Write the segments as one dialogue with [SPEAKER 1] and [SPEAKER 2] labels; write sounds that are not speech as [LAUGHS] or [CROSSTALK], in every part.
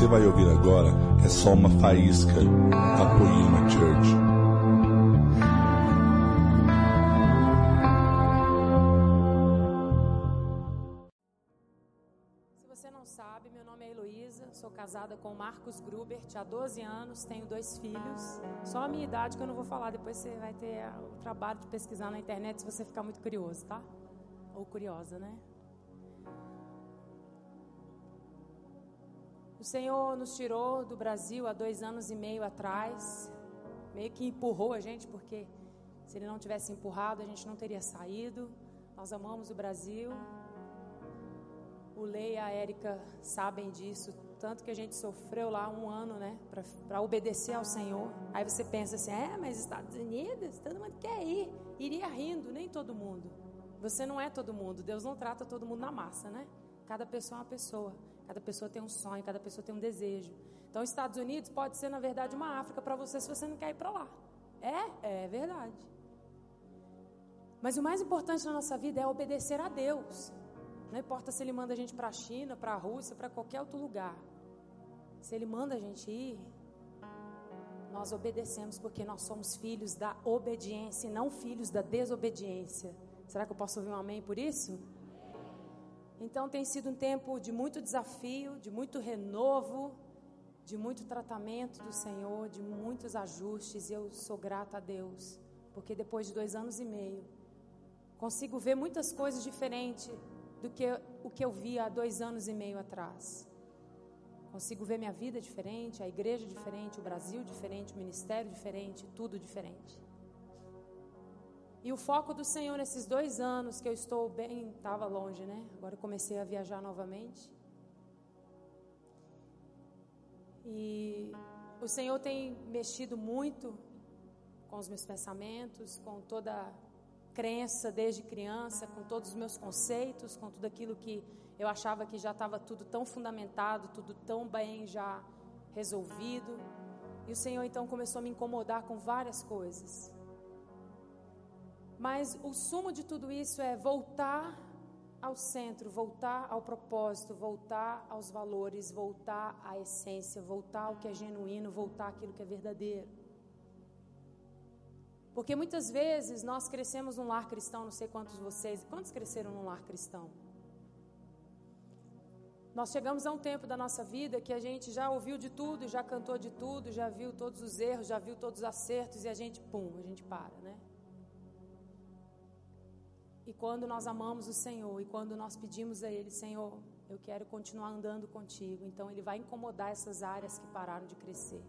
[SPEAKER 1] você vai ouvir agora é só uma faísca da Poema Church.
[SPEAKER 2] Se você não sabe, meu nome é Heloísa, sou casada com Marcos Grubert há 12 anos, tenho dois filhos. Só a minha idade que eu não vou falar, depois você vai ter o trabalho de pesquisar na internet se você ficar muito curioso, tá? Ou curiosa, né? O Senhor nos tirou do Brasil há dois anos e meio atrás, meio que empurrou a gente, porque se Ele não tivesse empurrado, a gente não teria saído. Nós amamos o Brasil. O Lei e a Érica sabem disso, tanto que a gente sofreu lá um ano, né, para obedecer ao Senhor. Aí você pensa assim: é, mas Estados Unidos, todo mundo quer ir. Iria rindo, nem todo mundo. Você não é todo mundo, Deus não trata todo mundo na massa, né? Cada pessoa é uma pessoa. Cada pessoa tem um sonho, cada pessoa tem um desejo. Então, os Estados Unidos pode ser, na verdade, uma África para você se você não quer ir para lá. É, é verdade. Mas o mais importante na nossa vida é obedecer a Deus. Não importa se Ele manda a gente para a China, para a Rússia, para qualquer outro lugar. Se Ele manda a gente ir, nós obedecemos porque nós somos filhos da obediência e não filhos da desobediência. Será que eu posso ouvir um amém por isso? Então tem sido um tempo de muito desafio, de muito renovo, de muito tratamento do Senhor, de muitos ajustes. E eu sou grata a Deus, porque depois de dois anos e meio, consigo ver muitas coisas diferentes do que o que eu via há dois anos e meio atrás. Consigo ver minha vida diferente, a igreja diferente, o Brasil diferente, o ministério diferente, tudo diferente. E o foco do Senhor nesses dois anos que eu estou bem, estava longe, né? Agora eu comecei a viajar novamente. E o Senhor tem mexido muito com os meus pensamentos, com toda a crença desde criança, com todos os meus conceitos, com tudo aquilo que eu achava que já estava tudo tão fundamentado, tudo tão bem já resolvido. E o Senhor então começou a me incomodar com várias coisas. Mas o sumo de tudo isso é voltar ao centro, voltar ao propósito, voltar aos valores, voltar à essência, voltar ao que é genuíno, voltar àquilo que é verdadeiro. Porque muitas vezes nós crescemos num lar cristão, não sei quantos vocês, quantos cresceram num lar cristão? Nós chegamos a um tempo da nossa vida que a gente já ouviu de tudo, já cantou de tudo, já viu todos os erros, já viu todos os acertos e a gente, pum, a gente para, né? E quando nós amamos o Senhor e quando nós pedimos a Ele, Senhor, eu quero continuar andando contigo, então Ele vai incomodar essas áreas que pararam de crescer.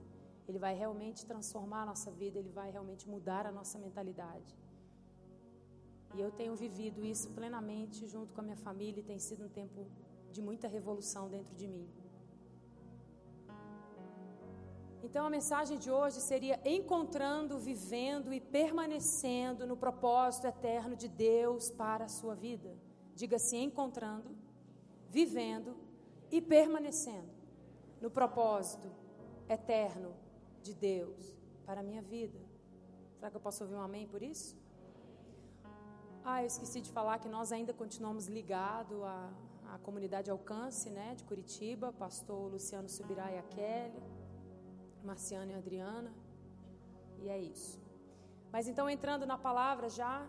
[SPEAKER 2] Ele vai realmente transformar a nossa vida, Ele vai realmente mudar a nossa mentalidade. E eu tenho vivido isso plenamente junto com a minha família e tem sido um tempo de muita revolução dentro de mim. Então a mensagem de hoje seria encontrando, vivendo e permanecendo no propósito eterno de Deus para a sua vida. Diga assim: encontrando, vivendo e permanecendo no propósito eterno de Deus para a minha vida. Será que eu posso ouvir um amém por isso? Ah, eu esqueci de falar que nós ainda continuamos ligados à, à comunidade Alcance, né, de Curitiba, pastor Luciano Subirá e a Kelly. Marciano e Adriana. E é isso. Mas então, entrando na palavra já,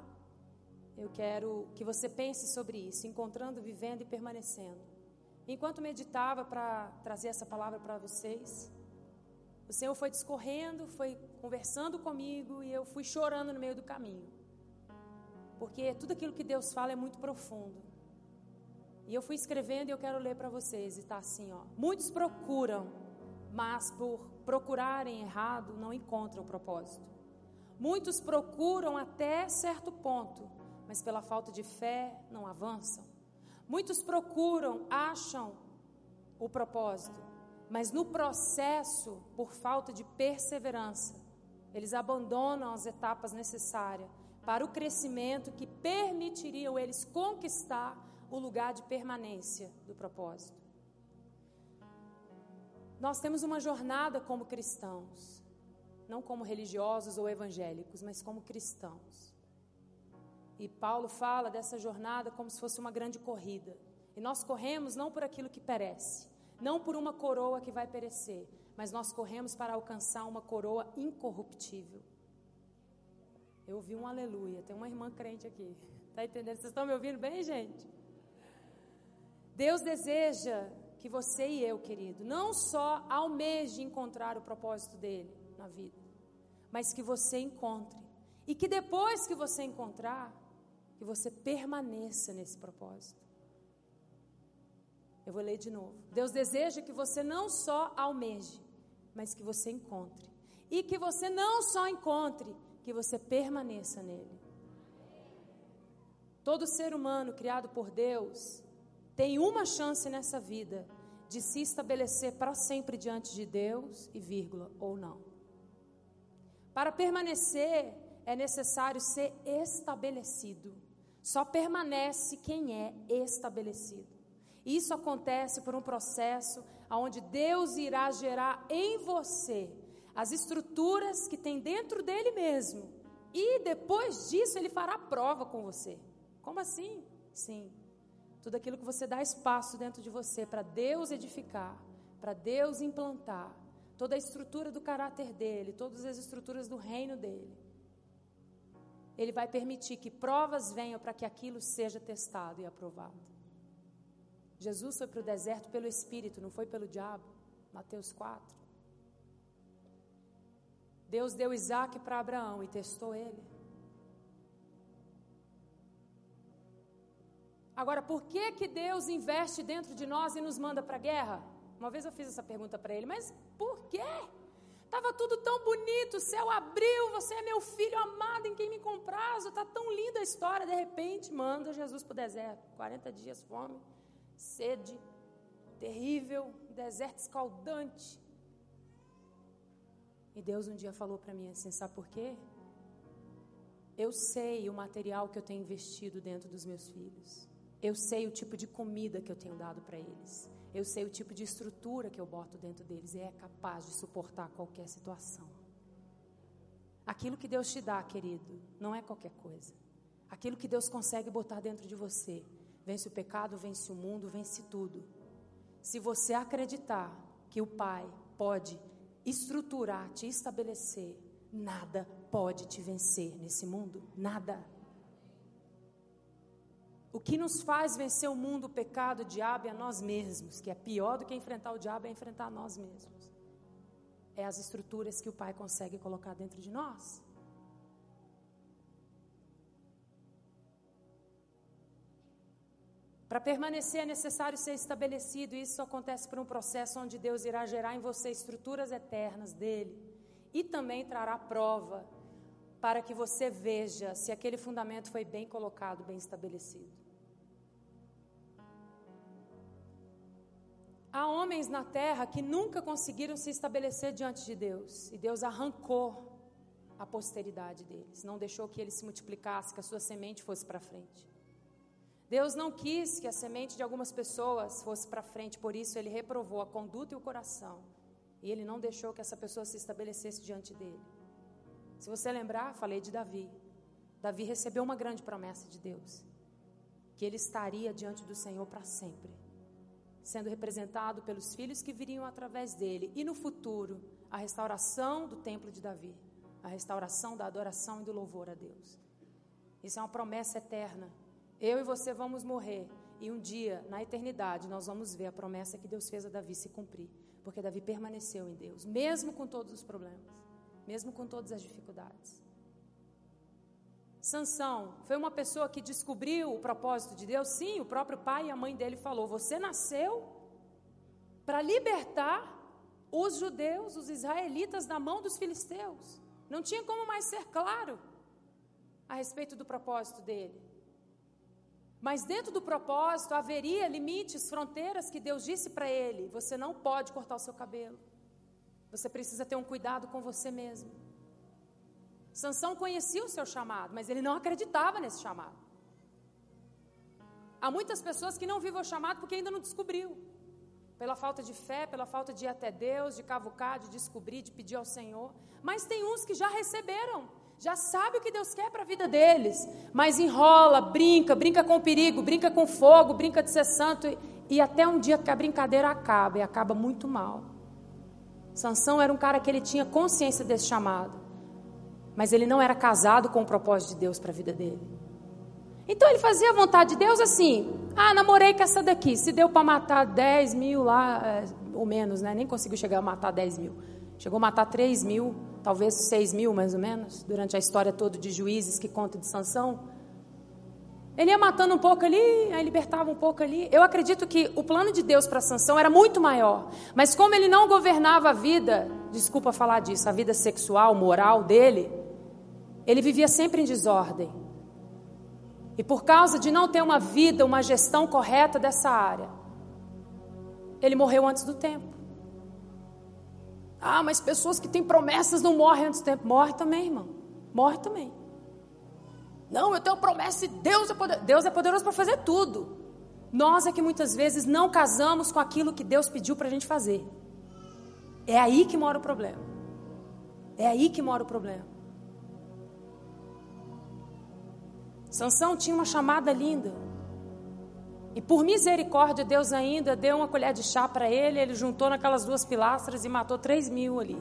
[SPEAKER 2] eu quero que você pense sobre isso, encontrando, vivendo e permanecendo. Enquanto meditava para trazer essa palavra para vocês, o Senhor foi discorrendo, foi conversando comigo e eu fui chorando no meio do caminho. Porque tudo aquilo que Deus fala é muito profundo. E eu fui escrevendo e eu quero ler para vocês. E está assim, ó. Muitos procuram, mas por procurarem errado, não encontram o propósito. Muitos procuram até certo ponto, mas pela falta de fé não avançam. Muitos procuram, acham o propósito, mas no processo, por falta de perseverança, eles abandonam as etapas necessárias para o crescimento que permitiriam eles conquistar o lugar de permanência do propósito. Nós temos uma jornada como cristãos, não como religiosos ou evangélicos, mas como cristãos. E Paulo fala dessa jornada como se fosse uma grande corrida. E nós corremos não por aquilo que perece, não por uma coroa que vai perecer, mas nós corremos para alcançar uma coroa incorruptível. Eu ouvi um aleluia, tem uma irmã crente aqui. Está entendendo? Vocês estão me ouvindo bem, gente? Deus deseja que você e eu, querido, não só almeje encontrar o propósito dele na vida, mas que você encontre. E que depois que você encontrar, que você permaneça nesse propósito. Eu vou ler de novo. Deus deseja que você não só almeje, mas que você encontre. E que você não só encontre, que você permaneça nele. Todo ser humano criado por Deus tem uma chance nessa vida de se estabelecer para sempre diante de Deus e vírgula ou não. Para permanecer é necessário ser estabelecido. Só permanece quem é estabelecido. Isso acontece por um processo onde Deus irá gerar em você as estruturas que tem dentro dele mesmo. E depois disso ele fará prova com você. Como assim? Sim. Tudo aquilo que você dá espaço dentro de você para Deus edificar, para Deus implantar, toda a estrutura do caráter dele, todas as estruturas do reino dele. Ele vai permitir que provas venham para que aquilo seja testado e aprovado. Jesus foi para o deserto pelo Espírito, não foi pelo diabo. Mateus 4. Deus deu Isaac para Abraão e testou ele. Agora, por que, que Deus investe dentro de nós e nos manda para a guerra? Uma vez eu fiz essa pergunta para ele, mas por quê? Estava tudo tão bonito, o céu abriu, você é meu filho amado em quem me comprazo, está tão linda a história, de repente manda Jesus para o deserto, 40 dias fome, sede, terrível, deserto escaldante. E Deus um dia falou para mim assim: sabe por quê? Eu sei o material que eu tenho investido dentro dos meus filhos. Eu sei o tipo de comida que eu tenho dado para eles. Eu sei o tipo de estrutura que eu boto dentro deles e é capaz de suportar qualquer situação. Aquilo que Deus te dá, querido, não é qualquer coisa. Aquilo que Deus consegue botar dentro de você Vence o pecado, vence o mundo, vence tudo. Se você acreditar que o Pai pode estruturar, te estabelecer, nada pode te vencer nesse mundo, nada. O que nos faz vencer o mundo, o pecado, o diabo é a nós mesmos, que é pior do que enfrentar o diabo é enfrentar nós mesmos. É as estruturas que o Pai consegue colocar dentro de nós. Para permanecer é necessário ser estabelecido, e isso acontece por um processo onde Deus irá gerar em você estruturas eternas dele e também trará prova para que você veja se aquele fundamento foi bem colocado, bem estabelecido. Há homens na terra que nunca conseguiram se estabelecer diante de Deus, e Deus arrancou a posteridade deles, não deixou que ele se multiplicasse, que a sua semente fosse para frente. Deus não quis que a semente de algumas pessoas fosse para frente, por isso ele reprovou a conduta e o coração. E ele não deixou que essa pessoa se estabelecesse diante dele. Se você lembrar, falei de Davi. Davi recebeu uma grande promessa de Deus: que ele estaria diante do Senhor para sempre, sendo representado pelos filhos que viriam através dele, e no futuro, a restauração do templo de Davi, a restauração da adoração e do louvor a Deus. Isso é uma promessa eterna eu e você vamos morrer. E um dia, na eternidade, nós vamos ver a promessa que Deus fez a Davi se cumprir. Porque Davi permaneceu em Deus, mesmo com todos os problemas, mesmo com todas as dificuldades. Sansão foi uma pessoa que descobriu o propósito de Deus. Sim, o próprio pai e a mãe dele falou: "Você nasceu para libertar os judeus, os israelitas da mão dos filisteus". Não tinha como mais ser claro a respeito do propósito dele. Mas dentro do propósito haveria limites, fronteiras que Deus disse para ele: você não pode cortar o seu cabelo. Você precisa ter um cuidado com você mesmo. Sansão conhecia o seu chamado, mas ele não acreditava nesse chamado. Há muitas pessoas que não vivem o chamado porque ainda não descobriu. Pela falta de fé, pela falta de ir até Deus, de cavucar, de descobrir, de pedir ao Senhor. Mas tem uns que já receberam já sabe o que Deus quer para a vida deles, mas enrola, brinca, brinca com perigo, brinca com fogo, brinca de ser santo e, E até um dia que a brincadeira acaba, e acaba muito mal. Sansão era um cara que ele tinha consciência desse chamado. Mas ele não era casado com o propósito de Deus para a vida dele. Então ele fazia a vontade de Deus assim. Ah, namorei com essa daqui. Se deu para matar 10 mil lá, é, ou menos, né? Nem conseguiu chegar a matar 10 mil. Chegou a matar 3 mil, talvez 6 mil mais ou menos, durante a história toda de juízes que conta de Sansão. Ele ia matando um pouco ali, aí libertava um pouco ali. Eu acredito que o plano de Deus para Sansão era muito maior. Mas como ele não governava a vida, desculpa falar disso, a vida sexual, moral dele, ele vivia sempre em desordem. E por causa de não ter uma vida, uma gestão correta dessa área, ele morreu antes do tempo. Ah, mas pessoas que têm promessas não morrem antes do tempo. Morre também, irmão. Morre também. Não, eu tenho promessa e Deus é, poder... Deus é poderoso para fazer tudo. Nós é que muitas vezes não casamos com aquilo que Deus pediu para a gente fazer. É aí que mora o problema. É aí que mora o problema. Sansão tinha uma chamada linda. E por misericórdia, Deus ainda deu uma colher de chá para ele. Ele juntou naquelas duas pilastras e matou três mil ali.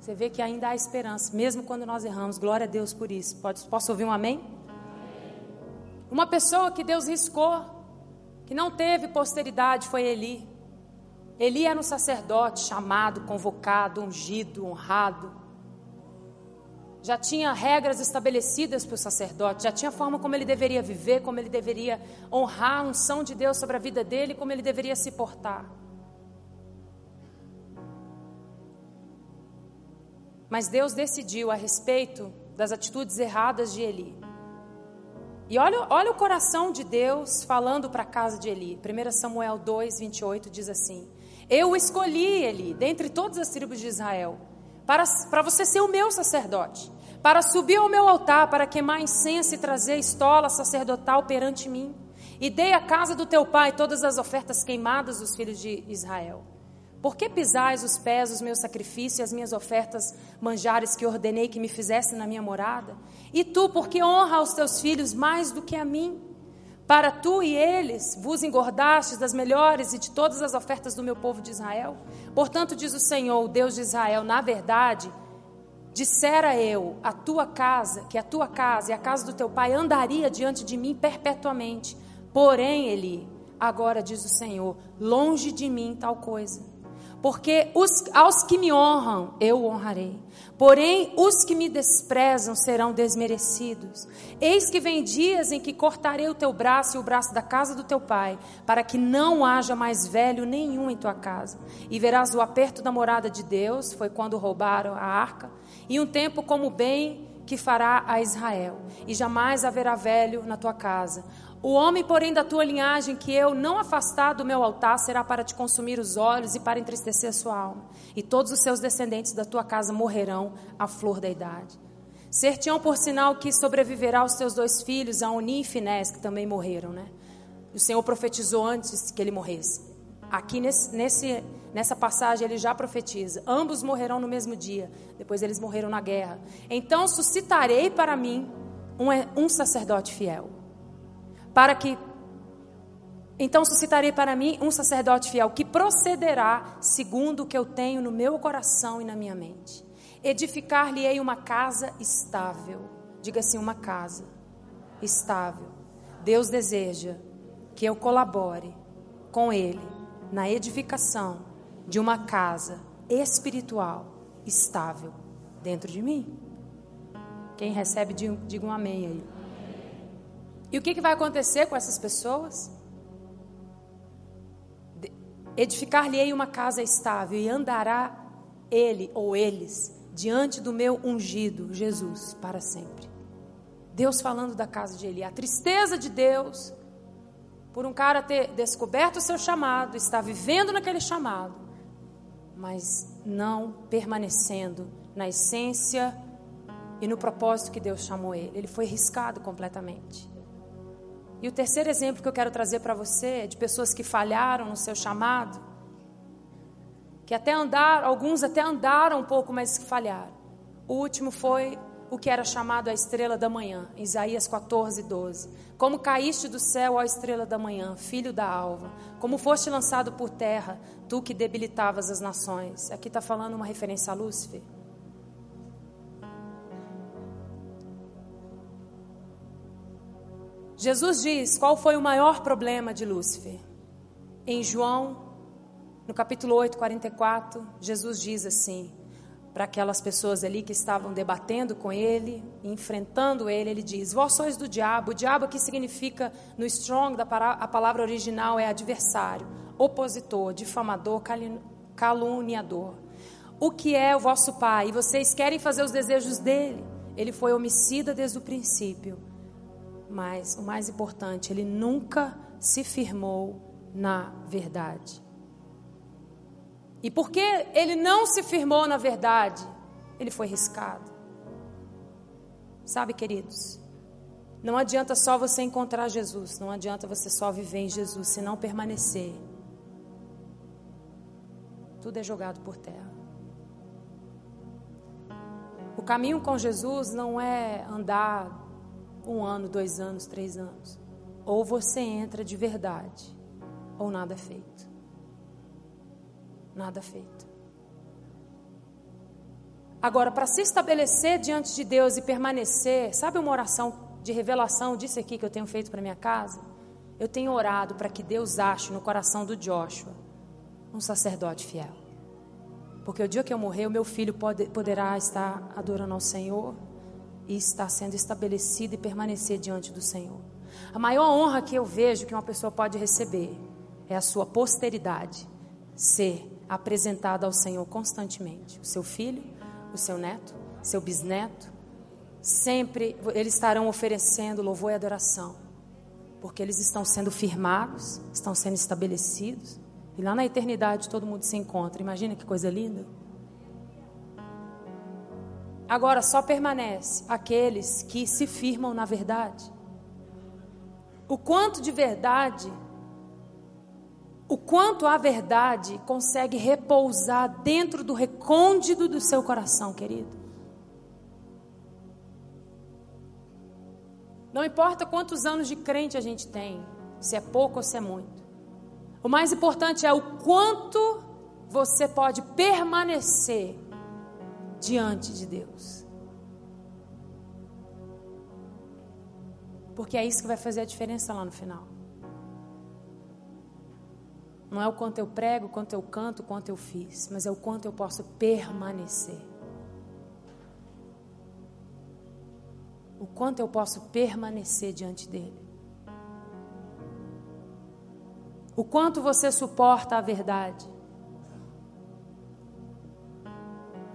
[SPEAKER 2] Você vê que ainda há esperança, mesmo quando nós erramos. Glória a Deus por isso. Pode, posso ouvir um amém? Uma pessoa que Deus riscou, que não teve posteridade, foi Eli. Eli era um sacerdote chamado, convocado, ungido, honrado. Já tinha regras estabelecidas para o sacerdote, já tinha forma como ele deveria viver, como ele deveria honrar a unção de Deus sobre a vida dele, como ele deveria se portar. Mas Deus decidiu a respeito das atitudes erradas de Eli. E olha, olha o coração de Deus falando para a casa de Eli. 1 Samuel 2, 28 diz assim: Eu escolhi Eli, dentre todas as tribos de Israel, para, para você ser o meu sacerdote, para subir ao meu altar, para queimar incenso e trazer estola sacerdotal perante mim. E dei à casa do teu pai todas as ofertas queimadas dos filhos de Israel. Por que pisais os pés os meus sacrifícios e as minhas ofertas manjares que ordenei que me fizesse na minha morada? E tu, por que honra aos teus filhos mais do que a mim? Para tu e eles vos engordastes das melhores e de todas as ofertas do meu povo de Israel? Portanto, diz o Senhor, o Deus de Israel, na verdade, dissera eu, a tua casa, que a tua casa e a casa do teu pai andaria diante de mim perpetuamente. Porém, Eli, agora diz o Senhor, longe de mim tal coisa porque os, aos que me honram eu honrarei. Porém, os que me desprezam serão desmerecidos. Eis que vem dias em que cortarei o teu braço e o braço da casa do teu pai, para que não haja mais velho nenhum em tua casa. E verás o aperto da morada de Deus, foi quando roubaram a arca, e um tempo como bem que fará a Israel, e jamais haverá velho na tua casa. O homem, porém, da tua linhagem, que eu não afastar do meu altar, será para te consumir os olhos e para entristecer a sua alma. E todos os seus descendentes da tua casa morrerão à flor da idade. Ser-te-ão por sinal que sobreviverá aos teus dois filhos, a Oni e Finés, que também morreram, né? O Senhor profetizou antes que ele morresse. Aqui nesse, nesse, nessa passagem ele já profetiza: ambos morrerão no mesmo dia. Depois eles morreram na guerra. Então suscitarei para mim um, um sacerdote fiel para que então suscitarei para mim um sacerdote fiel que procederá segundo o que eu tenho no meu coração e na minha mente. Edificar-lhe-ei uma casa estável. Diga assim, uma casa estável. Deus deseja que eu colabore com ele na edificação de uma casa espiritual estável dentro de mim. Quem recebe, diga um amém aí. E o que, que vai acontecer com essas pessoas? Edificar-lhe-ei uma casa estável e andará ele ou eles diante do meu ungido, Jesus, para sempre. Deus falando da casa de Eli. A tristeza de Deus por um cara ter descoberto o seu chamado, estar vivendo naquele chamado, mas não permanecendo na essência e no propósito que Deus chamou ele. Ele foi riscado completamente. E o terceiro exemplo que eu quero trazer para você é de pessoas que falharam no seu chamado, que até andaram, alguns até andaram um pouco, mas falharam. O último foi o que era chamado a estrela da manhã, Isaías 14, 12. Como caíste do céu, ó estrela da manhã, filho da alva, como foste lançado por terra, tu que debilitavas as nações. Aqui está falando uma referência a Lúcifer. Jesus diz qual foi o maior problema de Lúcifer. Em João, no capítulo 8, 44, Jesus diz assim: para aquelas pessoas ali que estavam debatendo com ele, enfrentando ele, ele diz: Vós sois do diabo. O diabo que significa no strong da a palavra original é adversário, opositor, difamador, caluniador. O que é o vosso pai? E vocês querem fazer os desejos dele. Ele foi homicida desde o princípio. Mas o mais importante, ele nunca se firmou na verdade. E porque ele não se firmou na verdade, ele foi riscado. Sabe, queridos, não adianta só você encontrar Jesus, não adianta você só viver em Jesus, se não permanecer. Tudo é jogado por terra. O caminho com Jesus não é andar um ano, dois anos, três anos. Ou você entra de verdade, ou nada é feito nada feito. Agora, para se estabelecer diante de Deus e permanecer, sabe uma oração de revelação disso aqui que eu tenho feito para minha casa? Eu tenho orado para que Deus ache no coração do Joshua um sacerdote fiel. Porque o dia que eu morrer, o meu filho pode, poderá estar adorando ao Senhor e estar sendo estabelecido e permanecer diante do Senhor. A maior honra que eu vejo que uma pessoa pode receber é a sua posteridade ser apresentada ao Senhor constantemente. O seu filho, o seu neto, seu bisneto, sempre eles estarão oferecendo louvor e adoração, porque eles estão sendo firmados, estão sendo estabelecidos, e lá na eternidade todo mundo se encontra. Imagina que coisa linda. Agora só permanece aqueles que se firmam na verdade. O quanto de verdade o quanto a verdade consegue repousar dentro do recôndito do seu coração, querido. Não importa quantos anos de crente a gente tem, se é pouco ou se é muito. O mais importante é o quanto você pode permanecer diante de Deus. Porque é isso que vai fazer a diferença lá no final. Não é o quanto eu prego, o quanto eu canto, o quanto eu fiz, mas é o quanto eu posso permanecer. O quanto eu posso permanecer diante dele. O quanto você suporta a verdade.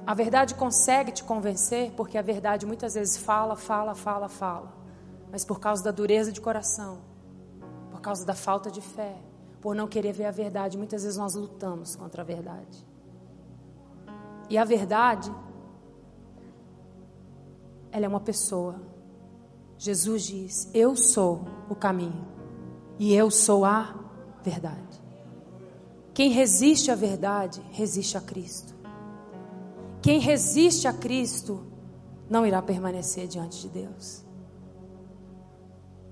[SPEAKER 2] A verdade consegue te convencer, porque a verdade muitas vezes fala, fala, fala, fala. Mas por causa da dureza de coração, por causa da falta de fé, por não querer ver a verdade. Muitas vezes nós lutamos contra a verdade. E a verdade, ela é uma pessoa. Jesus diz: Eu sou o caminho e eu sou a verdade. Quem resiste à verdade, resiste a Cristo. Quem resiste a Cristo, não irá permanecer diante de Deus.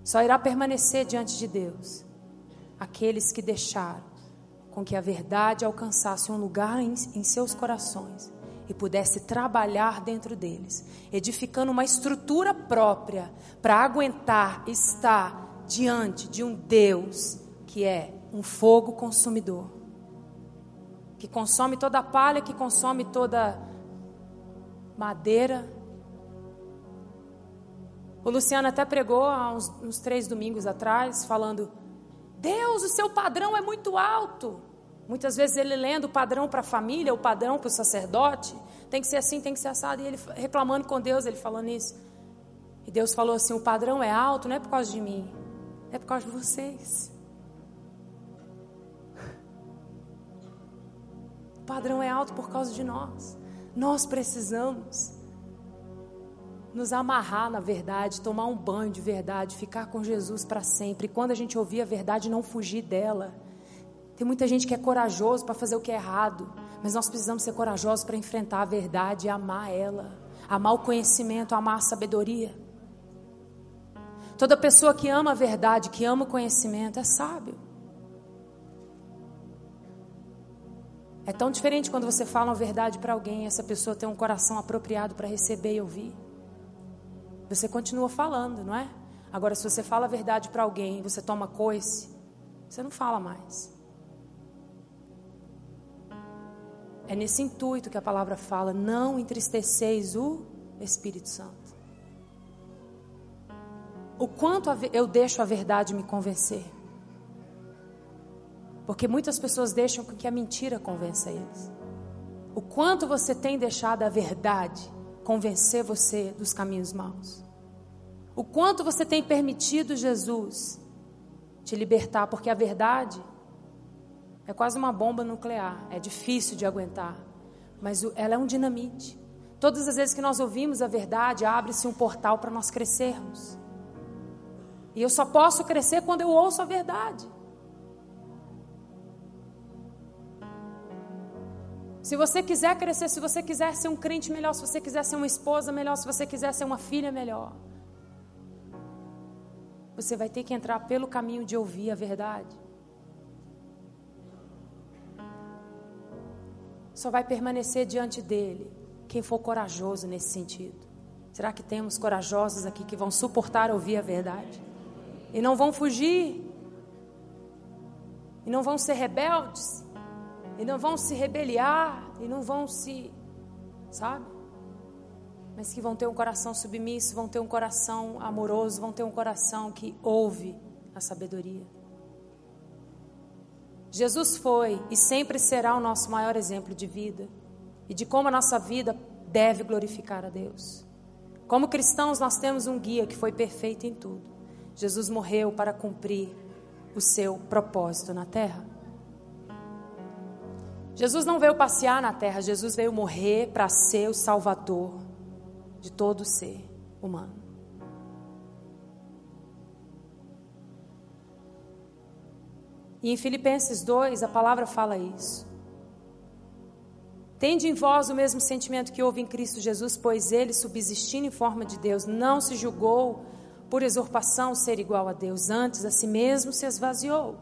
[SPEAKER 2] Só irá permanecer diante de Deus aqueles que deixaram com que a verdade alcançasse um lugar em, em seus corações e pudesse trabalhar dentro deles, edificando uma estrutura própria para aguentar estar diante de um Deus que é um fogo consumidor, que consome toda a palha, que consome toda madeira. O Luciano até pregou há uns, uns três domingos atrás, falando Deus, o seu padrão é muito alto. Muitas vezes ele lendo o padrão para a família, o padrão para o sacerdote, tem que ser assim, tem que ser assado, e ele reclamando com Deus, ele falando isso. E Deus falou assim: o padrão é alto, não é por causa de mim, é por causa de vocês. [LAUGHS] O padrão é alto por causa de nós. Nós precisamos nos amarrar na verdade, tomar um banho de verdade, ficar com Jesus para sempre. E quando a gente ouvir a verdade, não fugir dela. Tem muita gente que é corajoso para fazer o que é errado, mas nós precisamos ser corajosos para enfrentar a verdade e amar ela. amar o conhecimento, amar a sabedoria. Toda pessoa que ama a verdade, que ama o conhecimento, é sábio. É tão diferente quando você fala uma verdade para alguém e essa pessoa tem um coração apropriado para receber e ouvir. Você continua falando, não é? Agora, se você fala a verdade para alguém e você toma coice, você não fala mais. É nesse intuito que a palavra fala: não entristeceis o Espírito Santo. O quanto eu deixo a verdade me convencer. Porque muitas pessoas deixam que a mentira convença eles. O quanto você tem deixado a verdade convencer você dos caminhos maus. O quanto você tem permitido Jesus te libertar, porque a verdade é quase uma bomba nuclear, é difícil de aguentar, mas ela é um dinamite. Todas as vezes que nós ouvimos a verdade, abre-se um portal para nós crescermos. E eu só posso crescer quando eu ouço a verdade. Se você quiser crescer, se você quiser ser um crente melhor, se você quiser ser uma esposa melhor, se você quiser ser uma filha melhor, você vai ter que entrar pelo caminho de ouvir a verdade. Só vai permanecer diante dele quem for corajoso nesse sentido. Será que temos corajosos aqui que vão suportar ouvir a verdade? E não vão fugir? E não vão ser rebeldes? E não vão se rebeliar, e não vão se, sabe? Mas que vão ter um coração submisso, vão ter um coração amoroso, vão ter um coração que ouve a sabedoria. Jesus foi e sempre será o nosso maior exemplo de vida e de como a nossa vida deve glorificar a Deus. Como cristãos, nós temos um guia que foi perfeito em tudo. Jesus morreu para cumprir o seu propósito na terra. Jesus não veio passear na terra, Jesus veio morrer para ser o salvador de todo ser humano. E em Filipenses 2, a palavra fala isso. Tende em vós o mesmo sentimento que houve em Cristo Jesus, pois ele, subsistindo em forma de Deus, não se julgou por usurpação ser igual a Deus, antes a si mesmo se esvaziou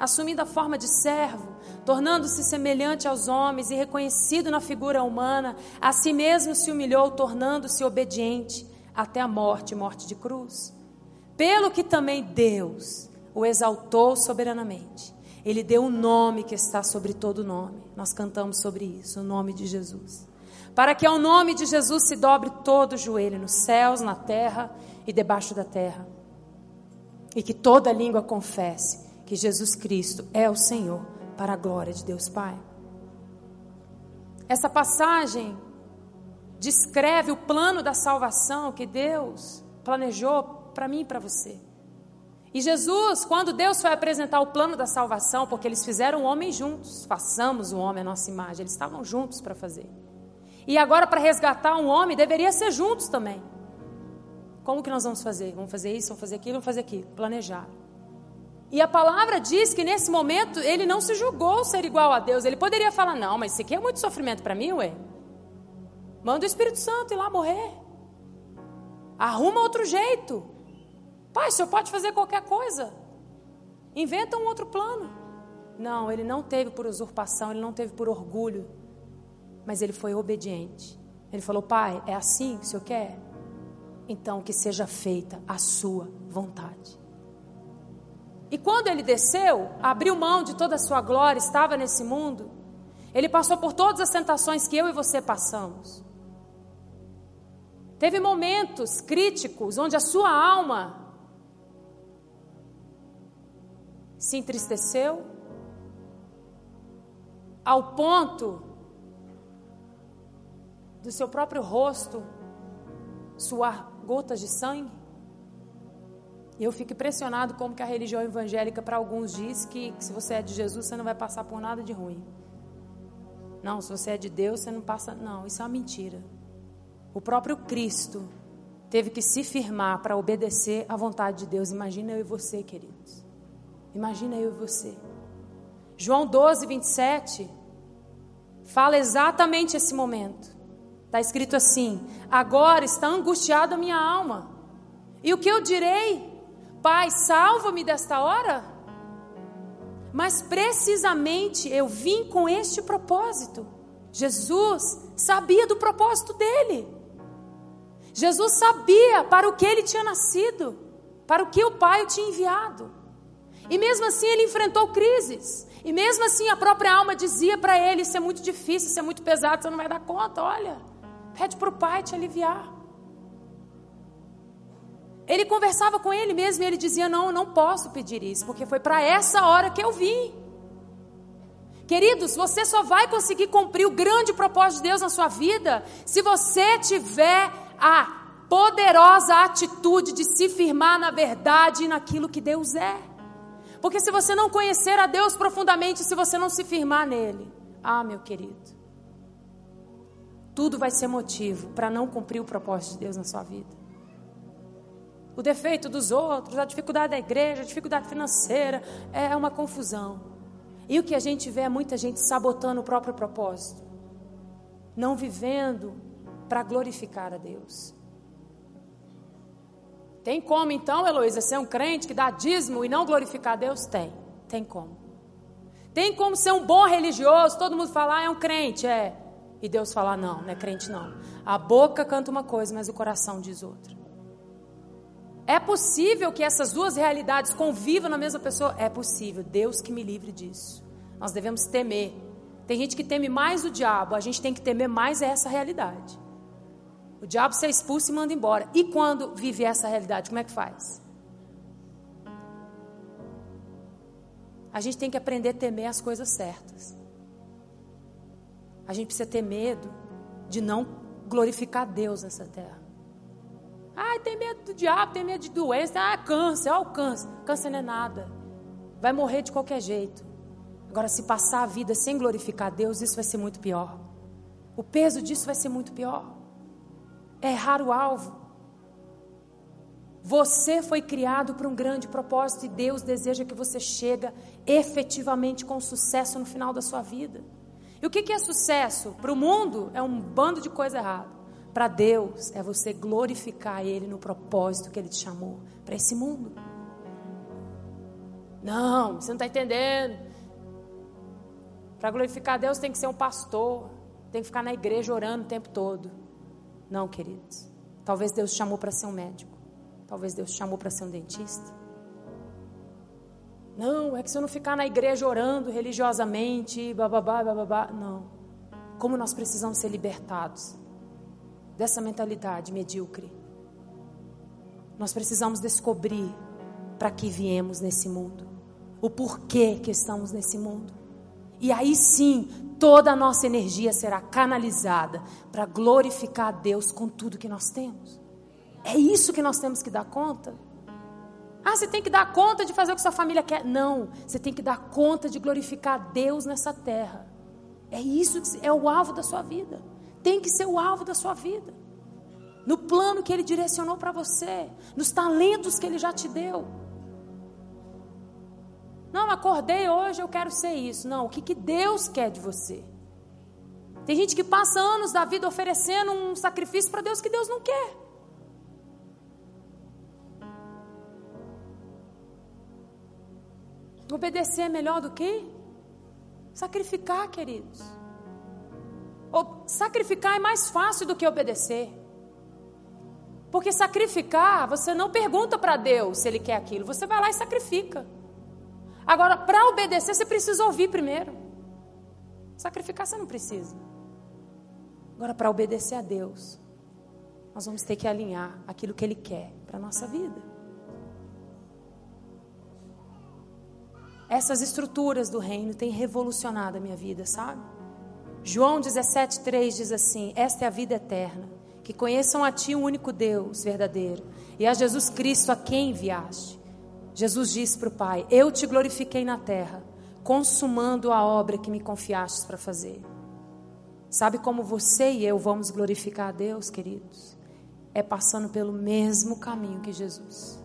[SPEAKER 2] assumindo a forma de servo, tornando-se semelhante aos homens e reconhecido na figura humana, a si mesmo se humilhou, tornando-se obediente até a morte morte de cruz. Pelo que também Deus o exaltou soberanamente. Ele deu um nome que está sobre todo nome. Nós cantamos sobre isso, o nome de Jesus. Para que ao nome de Jesus se dobre todo o joelho nos céus, na terra e debaixo da terra. E que toda língua confesse que Jesus Cristo é o Senhor, para a glória de Deus Pai. Essa passagem descreve o plano da salvação que Deus planejou para mim e para você. E Jesus, quando Deus foi apresentar o plano da salvação, porque eles fizeram o homem juntos, façamos o homem à nossa imagem, eles estavam juntos para fazer. E agora, para resgatar um homem, deveria ser juntos também. Como que nós vamos fazer? Vamos fazer isso, vamos fazer aquilo, vamos fazer aquilo. Planejar. E a palavra diz que nesse momento ele não se julgou ser igual a Deus. Ele poderia falar: Não, mas isso aqui é muito sofrimento para mim, ué. Manda o Espírito Santo ir lá morrer. Arruma outro jeito. Pai, o senhor pode fazer qualquer coisa. Inventa um outro plano. Não, ele não teve por usurpação, ele não teve por orgulho. Mas ele foi obediente. Ele falou: Pai, é assim que o senhor quer? Então que seja feita a sua vontade. E quando ele desceu, abriu mão de toda a sua glória, estava nesse mundo, ele passou por todas as tentações que eu e você passamos. Teve momentos críticos onde a sua alma se entristeceu ao ponto do seu próprio rosto suar gotas de sangue. E eu fico impressionado como que a religião evangélica para alguns diz que, que se você é de Jesus você não vai passar por nada de ruim. Não, se você é de Deus você não passa. Não, isso é uma mentira. O próprio Cristo teve que se firmar para obedecer à vontade de Deus. Imagina eu e você, queridos. Imagina eu e você. João 12, 27 fala exatamente esse momento. Está escrito assim: Agora está angustiada a minha alma. E o que eu direi? Pai, salva-me desta hora? Mas precisamente eu vim com este propósito. Jesus sabia do propósito dele. Jesus sabia para o que ele tinha nascido, para o que o Pai o tinha enviado. E mesmo assim ele enfrentou crises. E mesmo assim a própria alma dizia para ele: Isso é muito difícil, isso é muito pesado, você não vai dar conta. Olha, pede para o Pai te aliviar. Ele conversava com ele mesmo e ele dizia: Não, eu não posso pedir isso, porque foi para essa hora que eu vim. Queridos, você só vai conseguir cumprir o grande propósito de Deus na sua vida se você tiver a poderosa atitude de se firmar na verdade e naquilo que Deus é. Porque se você não conhecer a Deus profundamente, se você não se firmar nele, ah, meu querido, tudo vai ser motivo para não cumprir o propósito de Deus na sua vida. O defeito dos outros, a dificuldade da igreja, a dificuldade financeira, é uma confusão. E o que a gente vê é muita gente sabotando o próprio propósito, não vivendo para glorificar a Deus. Tem como então, Heloísa, ser um crente que dá dízimo e não glorificar a Deus? Tem, tem como. Tem como ser um bom religioso, todo mundo falar ah, é um crente, é. E Deus falar, não, não é crente não. A boca canta uma coisa, mas o coração diz outra. É possível que essas duas realidades convivam na mesma pessoa? É possível. Deus que me livre disso. Nós devemos temer. Tem gente que teme mais o diabo, a gente tem que temer mais essa realidade. O diabo se expulsa e manda embora. E quando vive essa realidade, como é que faz? A gente tem que aprender a temer as coisas certas. A gente precisa ter medo de não glorificar Deus nessa terra. Ah, tem medo do diabo, tem medo de doença. Ah, câncer, olha o câncer. Câncer não é nada. Vai morrer de qualquer jeito. Agora, se passar a vida sem glorificar Deus, isso vai ser muito pior. O peso disso vai ser muito pior é errar o alvo. Você foi criado para um grande propósito e Deus deseja que você chegue efetivamente com sucesso no final da sua vida. E o que é sucesso? Para o mundo é um bando de coisa errada. Para Deus é você glorificar Ele no propósito que Ele te chamou para esse mundo. Não, você não está entendendo. Para glorificar Deus tem que ser um pastor, tem que ficar na igreja orando o tempo todo. Não, queridos. Talvez Deus chamou para ser um médico. Talvez Deus chamou para ser um dentista. Não, é que se eu não ficar na igreja orando religiosamente, bababá, bababá. Não. Como nós precisamos ser libertados dessa mentalidade medíocre. Nós precisamos descobrir para que viemos nesse mundo, o porquê que estamos nesse mundo. E aí sim, toda a nossa energia será canalizada para glorificar a Deus com tudo que nós temos. É isso que nós temos que dar conta. Ah, você tem que dar conta de fazer o que sua família quer. Não, você tem que dar conta de glorificar a Deus nessa terra. É isso que é o alvo da sua vida. Tem que ser o alvo da sua vida. No plano que Ele direcionou para você, nos talentos que Ele já te deu. Não, acordei hoje, eu quero ser isso. Não, o que, que Deus quer de você? Tem gente que passa anos da vida oferecendo um sacrifício para Deus que Deus não quer. Obedecer é melhor do que sacrificar, queridos. Sacrificar é mais fácil do que obedecer. Porque sacrificar, você não pergunta para Deus se Ele quer aquilo, você vai lá e sacrifica. Agora, para obedecer, você precisa ouvir primeiro. Sacrificar você não precisa. Agora, para obedecer a Deus, nós vamos ter que alinhar aquilo que Ele quer para a nossa vida. Essas estruturas do reino têm revolucionado a minha vida, sabe? João 17,3 diz assim: Esta é a vida eterna, que conheçam a Ti o único Deus verdadeiro e a Jesus Cristo a quem enviaste. Jesus disse para o Pai: Eu te glorifiquei na terra, consumando a obra que me confiastes para fazer. Sabe como você e eu vamos glorificar a Deus, queridos? É passando pelo mesmo caminho que Jesus.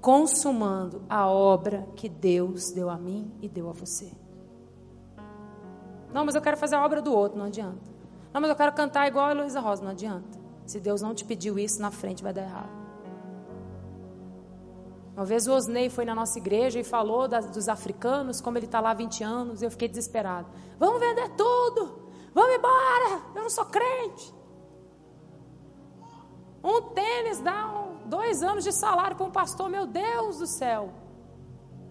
[SPEAKER 2] Consumando a obra que Deus deu a mim e deu a você. Não, mas eu quero fazer a obra do outro, não adianta. Não, mas eu quero cantar igual a Heloísa Rosa. Não adianta. Se Deus não te pediu isso, na frente vai dar errado. Uma vez o Osnei foi na nossa igreja e falou das, dos africanos, como ele está lá há 20 anos, e eu fiquei desesperado. Vamos vender tudo! Vamos embora! Eu não sou crente. Um tênis dá um, dois anos de salário para um pastor, meu Deus do céu.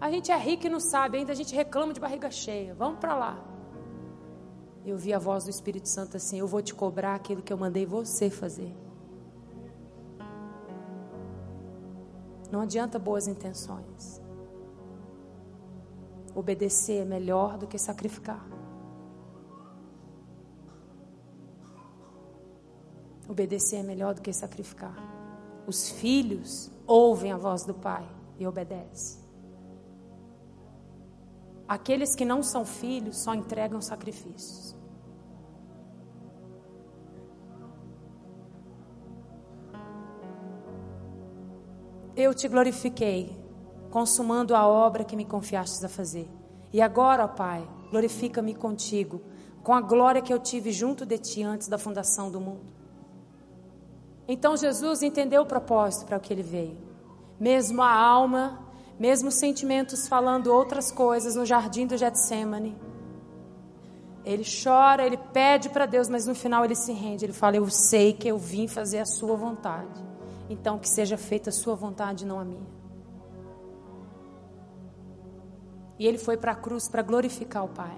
[SPEAKER 2] A gente é rico e não sabe, ainda a gente reclama de barriga cheia. Vamos para lá. Eu vi a voz do Espírito Santo assim: Eu vou te cobrar aquilo que eu mandei você fazer. Não adianta boas intenções. Obedecer é melhor do que sacrificar. Obedecer é melhor do que sacrificar. Os filhos ouvem a voz do pai e obedecem. Aqueles que não são filhos só entregam sacrifícios. Eu te glorifiquei, consumando a obra que me confiastes a fazer. E agora, ó Pai, glorifica-me contigo, com a glória que eu tive junto de ti antes da fundação do mundo. Então Jesus entendeu o propósito para o que ele veio. Mesmo a alma, mesmo os sentimentos falando outras coisas no jardim do Getsemane, ele chora, ele pede para Deus, mas no final ele se rende. Ele fala: Eu sei que eu vim fazer a sua vontade. Então que seja feita a sua vontade, não a minha. E ele foi para a cruz para glorificar o Pai.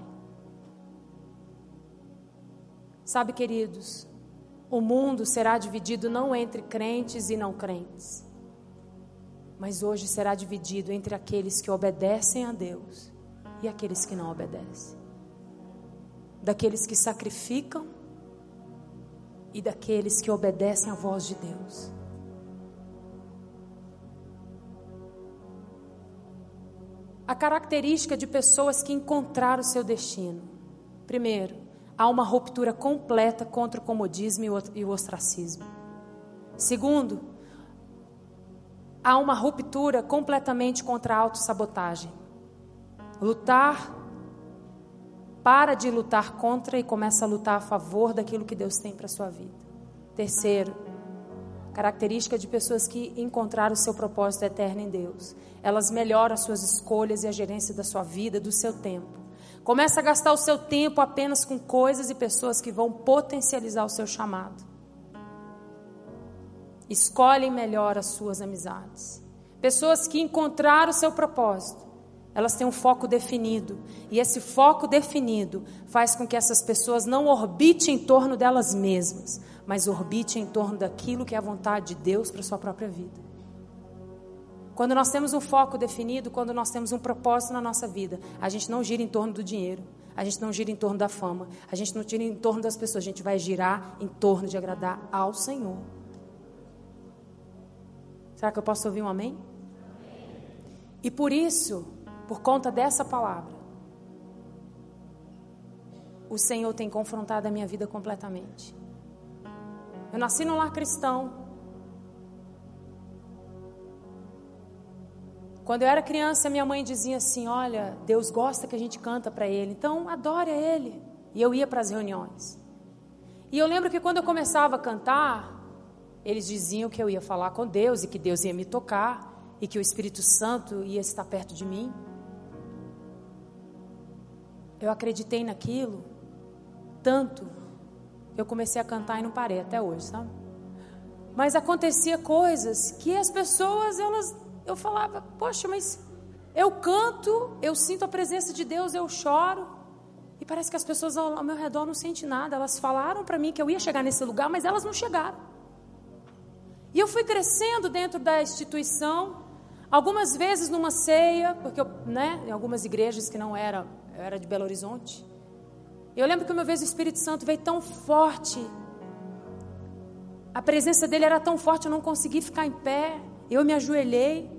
[SPEAKER 2] Sabe, queridos, o mundo será dividido não entre crentes e não crentes, mas hoje será dividido entre aqueles que obedecem a Deus e aqueles que não obedecem. Daqueles que sacrificam e daqueles que obedecem à voz de Deus. A característica de pessoas que encontraram o seu destino. Primeiro, há uma ruptura completa contra o comodismo e o ostracismo. Segundo, há uma ruptura completamente contra a autossabotagem. Lutar, para de lutar contra e começa a lutar a favor daquilo que Deus tem para a sua vida. Terceiro, característica de pessoas que encontraram o seu propósito eterno em Deus. Elas melhoram as suas escolhas e a gerência da sua vida, do seu tempo. Começa a gastar o seu tempo apenas com coisas e pessoas que vão potencializar o seu chamado. Escolhem melhor as suas amizades. Pessoas que encontraram o seu propósito. Elas têm um foco definido. E esse foco definido faz com que essas pessoas não orbitem em torno delas mesmas, mas orbitem em torno daquilo que é a vontade de Deus para a sua própria vida. Quando nós temos um foco definido, quando nós temos um propósito na nossa vida, a gente não gira em torno do dinheiro, a gente não gira em torno da fama, a gente não gira em torno das pessoas, a gente vai girar em torno de agradar ao Senhor. Será que eu posso ouvir um amém? E por isso, por conta dessa palavra, o Senhor tem confrontado a minha vida completamente. Eu nasci num lar cristão, Quando eu era criança, minha mãe dizia assim: Olha, Deus gosta que a gente canta para Ele, então adore a Ele. E eu ia para as reuniões. E eu lembro que quando eu começava a cantar, eles diziam que eu ia falar com Deus e que Deus ia me tocar e que o Espírito Santo ia estar perto de mim. Eu acreditei naquilo tanto que eu comecei a cantar e não parei até hoje, sabe? Mas acontecia coisas que as pessoas elas eu falava, poxa, mas eu canto, eu sinto a presença de Deus, eu choro. E parece que as pessoas ao, meu redor não sentem nada. Elas falaram para mim que eu ia chegar nesse lugar, mas elas não chegaram. E eu fui crescendo dentro da instituição, algumas vezes numa ceia, porque eu, né, em algumas igrejas que não era, eu era de Belo Horizonte. Eu lembro que uma vez o Espírito Santo veio tão forte, a presença dele era tão forte, eu não consegui ficar em pé. Eu me ajoelhei.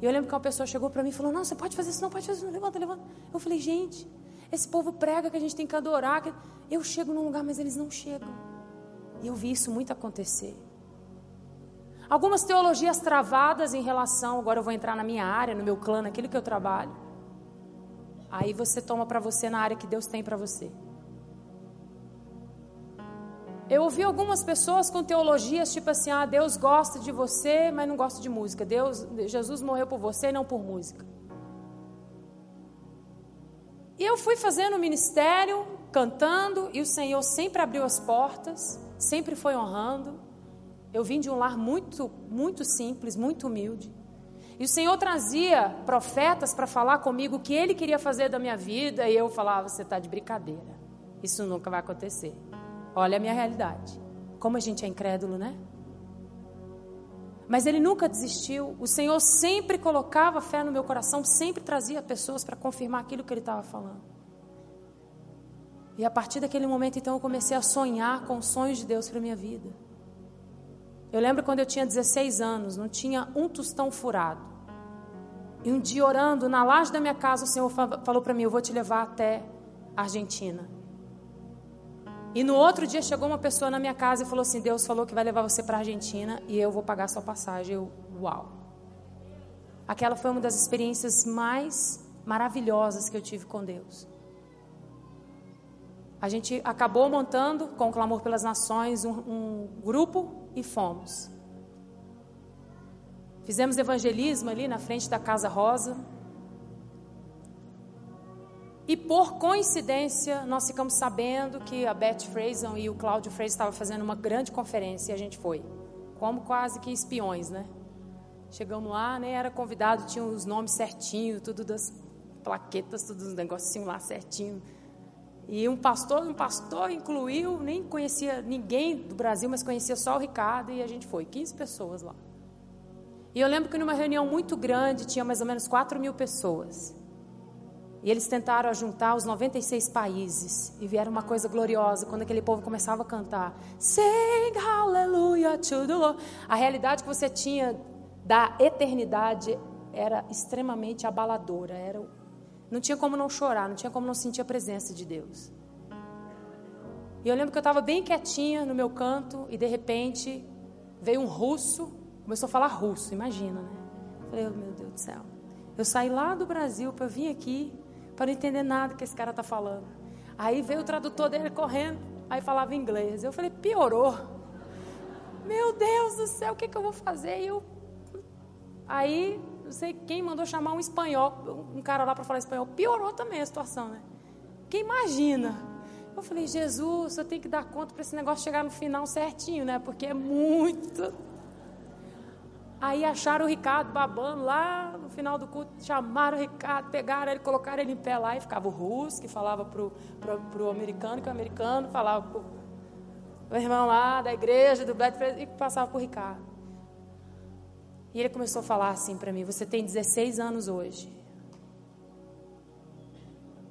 [SPEAKER 2] E eu lembro que uma pessoa chegou para mim e falou: Não, você pode fazer isso, não pode fazer isso, levanta, levanta. Eu falei: Gente, esse povo prega que a gente tem que adorar. Eu chego num lugar, mas eles não chegam. E eu vi isso muito acontecer. Algumas teologias travadas em relação, agora eu vou entrar na minha área, no meu clã, naquilo que eu trabalho. Aí você toma para você na área que Deus tem para você. Eu ouvi algumas pessoas com teologias tipo assim: ah, Deus gosta de você, mas não gosta de música. Deus, Jesus morreu por você, não por música. E eu fui fazendo ministério, cantando, e o Senhor sempre abriu as portas, sempre foi honrando. Eu vim de um lar muito, muito simples, muito humilde. E o Senhor trazia profetas para falar comigo o que Ele queria fazer da minha vida, e eu falava: você está de brincadeira, isso nunca vai acontecer. Olha a minha realidade. Como a gente é incrédulo, né? Mas ele nunca desistiu. O Senhor sempre colocava fé no meu coração, sempre trazia pessoas para confirmar aquilo que ele estava falando. E a partir daquele momento, então, eu comecei a sonhar com os sonhos de Deus para minha vida. Eu lembro quando eu tinha 16 anos, não tinha um tostão furado. E um dia orando na laje da minha casa, o Senhor falou para mim: Eu vou te levar até a Argentina. E no outro dia chegou uma pessoa na minha casa e falou assim: Deus falou que vai levar você para a Argentina e eu vou pagar sua passagem. Eu, uau! Aquela foi uma das experiências mais maravilhosas que eu tive com Deus. A gente acabou montando, com o clamor pelas nações, um, um grupo e fomos. Fizemos evangelismo ali na frente da Casa Rosa. E por coincidência, nós ficamos sabendo que a Beth Fraser e o Cláudio Fraser estavam fazendo uma grande conferência e a gente foi. Como quase que espiões, né? Chegamos lá, nem era convidado, tinha os nomes certinhos, tudo das plaquetas, tudo os negocinhos lá certinho. E um pastor, um pastor incluiu, nem conhecia ninguém do Brasil, mas conhecia só o Ricardo e a gente foi, 15 pessoas lá. E eu lembro que numa reunião muito grande tinha mais ou menos 4 mil pessoas. E eles tentaram juntar os 96 países. E vieram uma coisa gloriosa quando aquele povo começava a cantar. Sing hallelujah to the Lord. A realidade que você tinha da eternidade era extremamente abaladora. Era, não tinha como não chorar, não tinha como não sentir a presença de Deus. E eu lembro que eu estava bem quietinha no meu canto e de repente veio um russo, começou a falar russo, imagina, né? Eu falei, oh, meu Deus do céu. Eu saí lá do Brasil para vir aqui para não entender nada que esse cara está falando. Aí veio o tradutor dele correndo, aí falava inglês. Eu falei, piorou. Meu Deus do céu, o que, que eu vou fazer? E eu, aí, não sei quem mandou chamar um espanhol, um cara lá para falar espanhol. Piorou também a situação, né? Quem imagina? Eu falei, Jesus, eu tenho que dar conta para esse negócio chegar no final certinho, né? Porque é muito Aí acharam o Ricardo babando lá no final do culto, chamaram o Ricardo, pegaram ele, colocaram ele em pé lá e ficava o russo, que falava pro, pro, pro americano, que o americano falava pro, o irmão lá da igreja, do Black e passava pro Ricardo. E ele começou a falar assim para mim: Você tem 16 anos hoje,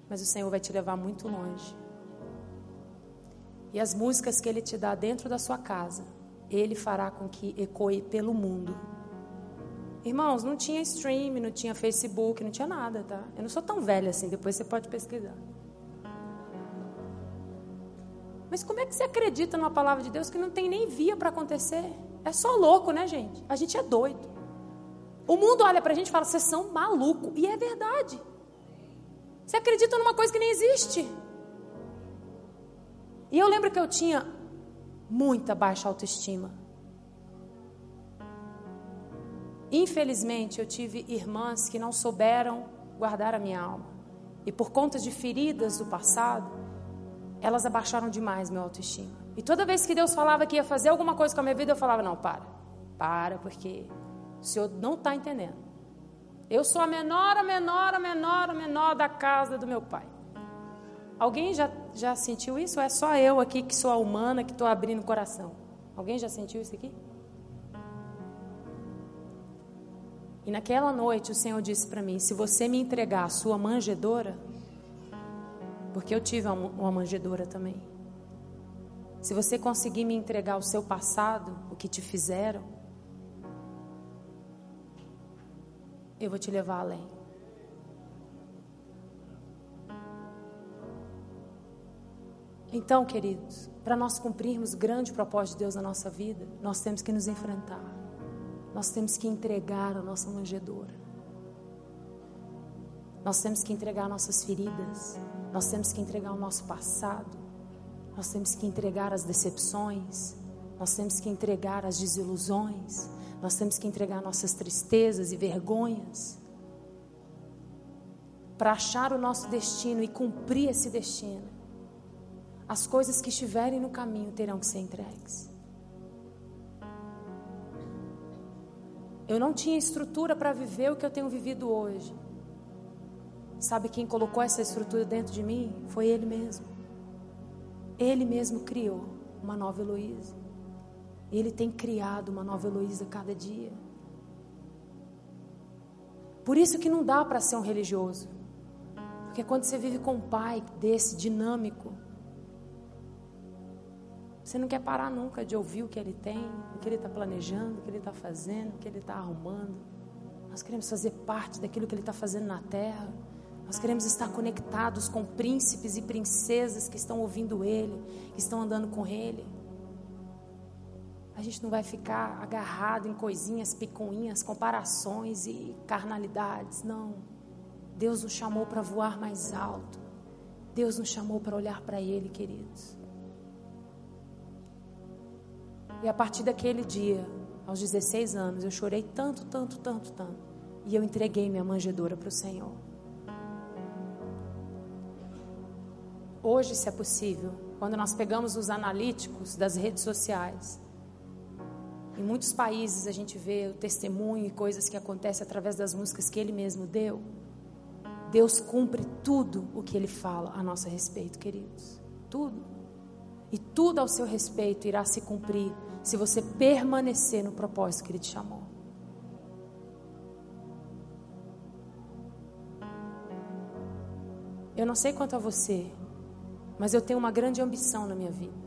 [SPEAKER 2] mas o Senhor vai te levar muito longe. E as músicas que Ele te dá dentro da sua casa, Ele fará com que ecoe pelo mundo. Irmãos, não tinha stream, não tinha Facebook, não tinha nada, tá? Eu não sou tão velha assim, depois você pode pesquisar. Mas como é que você acredita numa palavra de Deus que não tem nem via para acontecer? É só louco, né, gente? A gente é doido. O mundo olha para a gente e fala, vocês são maluco. E é verdade. Você acredita numa coisa que nem existe. E eu lembro que eu tinha muita baixa autoestima. Infelizmente, eu tive irmãs que não souberam guardar a minha alma. E por conta de feridas do passado, elas abaixaram demais meu autoestima. E toda vez que Deus falava que ia fazer alguma coisa com a minha vida, eu falava: não, para, para, porque o Senhor não está entendendo. Eu sou a menor, a menor, a menor, a menor da casa do meu pai. Alguém já, já sentiu isso? Ou é só eu aqui que sou a humana que estou abrindo o coração? Alguém já sentiu isso aqui? E naquela noite o Senhor disse para mim: se você me entregar a sua manjedora, porque eu tive uma manjedora também. Se você conseguir me entregar o seu passado, o que te fizeram, eu vou te levar além. Então, queridos, para nós cumprirmos o grande propósito de Deus na nossa vida, nós temos que nos enfrentar. Nós temos que entregar a nossa manjedoura. Nós temos que entregar nossas feridas. Nós temos que entregar o nosso passado. Nós temos que entregar as decepções, nós temos que entregar as desilusões, nós temos que entregar nossas tristezas e vergonhas para achar o nosso destino e cumprir esse destino. As coisas que estiverem no caminho terão que ser entregues. Eu não tinha estrutura para viver o que eu tenho vivido hoje. Sabe quem colocou essa estrutura dentro de mim? Foi Ele mesmo. Ele mesmo criou uma nova Heloísa. Ele tem criado uma nova Heloísa cada dia. Por isso que não dá para ser um religioso. Porque quando você vive com um pai desse dinâmico, você não quer parar nunca de ouvir o que ele tem, o que ele está planejando, o que ele está fazendo, o que ele está arrumando. Nós queremos fazer parte daquilo que ele está fazendo na terra. Nós queremos estar conectados com príncipes e princesas que estão ouvindo Ele, que estão andando com Ele. A gente não vai ficar agarrado em coisinhas, picuinhas, comparações e carnalidades, não. Deus nos chamou para voar mais alto. Deus nos chamou para olhar para Ele, queridos. E a partir daquele dia, aos 16 anos, eu chorei tanto, tanto, tanto, tanto. E eu entreguei minha manjedoura para o Senhor. Hoje, se é possível, quando nós pegamos os analíticos das redes sociais, em muitos países a gente vê o testemunho e coisas que acontecem através das músicas que Ele mesmo deu. Deus cumpre tudo o que Ele fala a nosso respeito, queridos. Tudo. E tudo ao seu respeito irá se cumprir se você permanecer no propósito que Ele te chamou. Eu não sei quanto a você, mas eu tenho uma grande ambição na minha vida,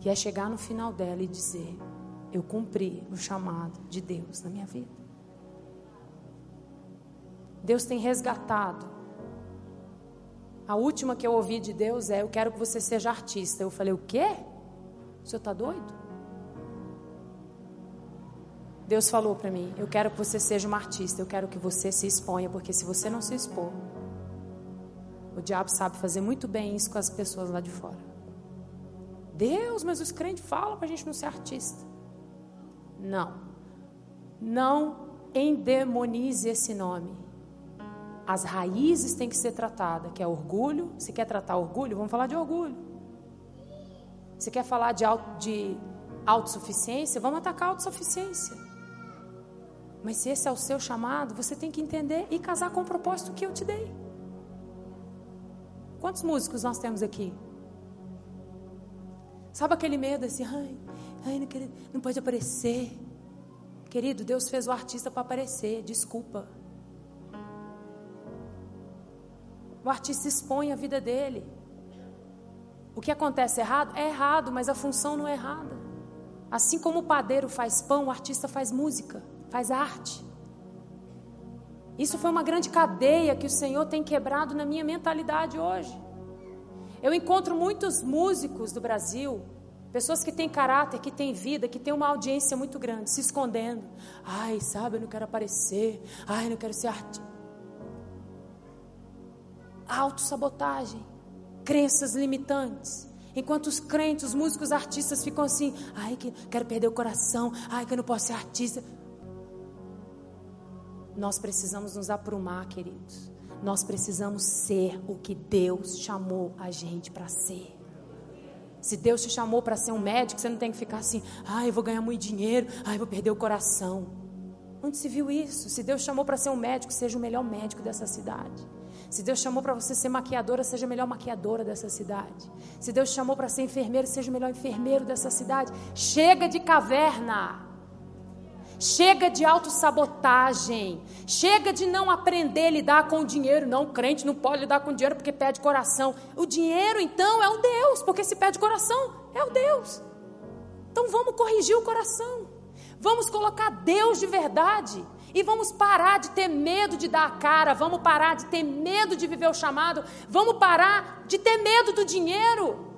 [SPEAKER 2] que é chegar no final dela e dizer: eu cumpri o chamado de Deus na minha vida. Deus tem resgatado. A última que eu ouvi de Deus é: Eu quero que você seja artista. Eu falei: O quê? O senhor está doido? Deus falou para mim: Eu quero que você seja uma artista. Eu quero que você se exponha, porque se você não se expor, o diabo sabe fazer muito bem isso com as pessoas lá de fora. Deus, mas os crentes falam para a gente não ser artista. Não. Não endemonize esse nome. As raízes têm que ser tratadas, que é orgulho. Se quer tratar orgulho, vamos falar de orgulho. Se quer falar de, auto, de autossuficiência, vamos atacar a autossuficiência. Mas se esse é o seu chamado, você tem que entender e casar com o propósito que eu te dei. Quantos músicos nós temos aqui? Sabe aquele medo assim, ai, ai não, quero, não pode aparecer. Querido, Deus fez o artista para aparecer, desculpa. O artista expõe a vida dele. O que acontece errado é errado, mas a função não é errada. Assim como o padeiro faz pão, o artista faz música, faz arte. Isso foi uma grande cadeia que o Senhor tem quebrado na minha mentalidade hoje. Eu encontro muitos músicos do Brasil, pessoas que têm caráter, que têm vida, que têm uma audiência muito grande, se escondendo. Ai, sabe, eu não quero aparecer. Ai, eu não quero ser artista. Autossabotagem, crenças limitantes. Enquanto os crentes, os músicos, artistas ficam assim, ai, que quero perder o coração, ai, que eu não posso ser artista. Nós precisamos nos aprumar, queridos. Nós precisamos ser o que Deus chamou a gente para ser. Se Deus te chamou para ser um médico, você não tem que ficar assim, ai, eu vou ganhar muito dinheiro, ai, vou perder o coração. Onde se viu isso? Se Deus chamou para ser um médico, seja o melhor médico dessa cidade. Se Deus chamou para você ser maquiadora, seja a melhor maquiadora dessa cidade. Se Deus chamou para ser enfermeiro, seja o melhor enfermeiro dessa cidade. Chega de caverna. Chega de autossabotagem. Chega de não aprender a lidar com o dinheiro. Não, crente não pode lidar com o dinheiro porque pede coração. O dinheiro, então, é o Deus, porque se pede coração, é o Deus. Então vamos corrigir o coração. Vamos colocar Deus de verdade. E vamos parar de ter medo de dar a cara, vamos parar de ter medo de viver o chamado, vamos parar de ter medo do dinheiro.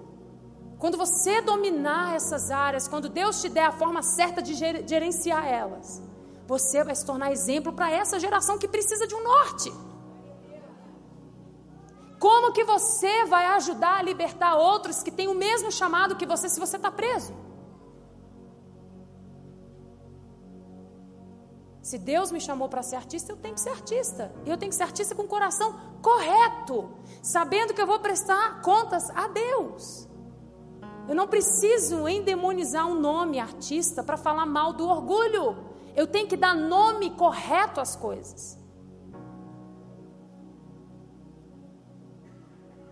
[SPEAKER 2] Quando você dominar essas áreas, quando Deus te der a forma certa de gerenciar elas, você vai se tornar exemplo para essa geração que precisa de um norte. Como que você vai ajudar a libertar outros que têm o mesmo chamado que você se você está preso? Se Deus me chamou para ser artista, eu tenho que ser artista. E eu tenho que ser artista com o coração correto, sabendo que eu vou prestar contas a Deus. Eu não preciso endemonizar um nome artista para falar mal do orgulho. Eu tenho que dar nome correto às coisas.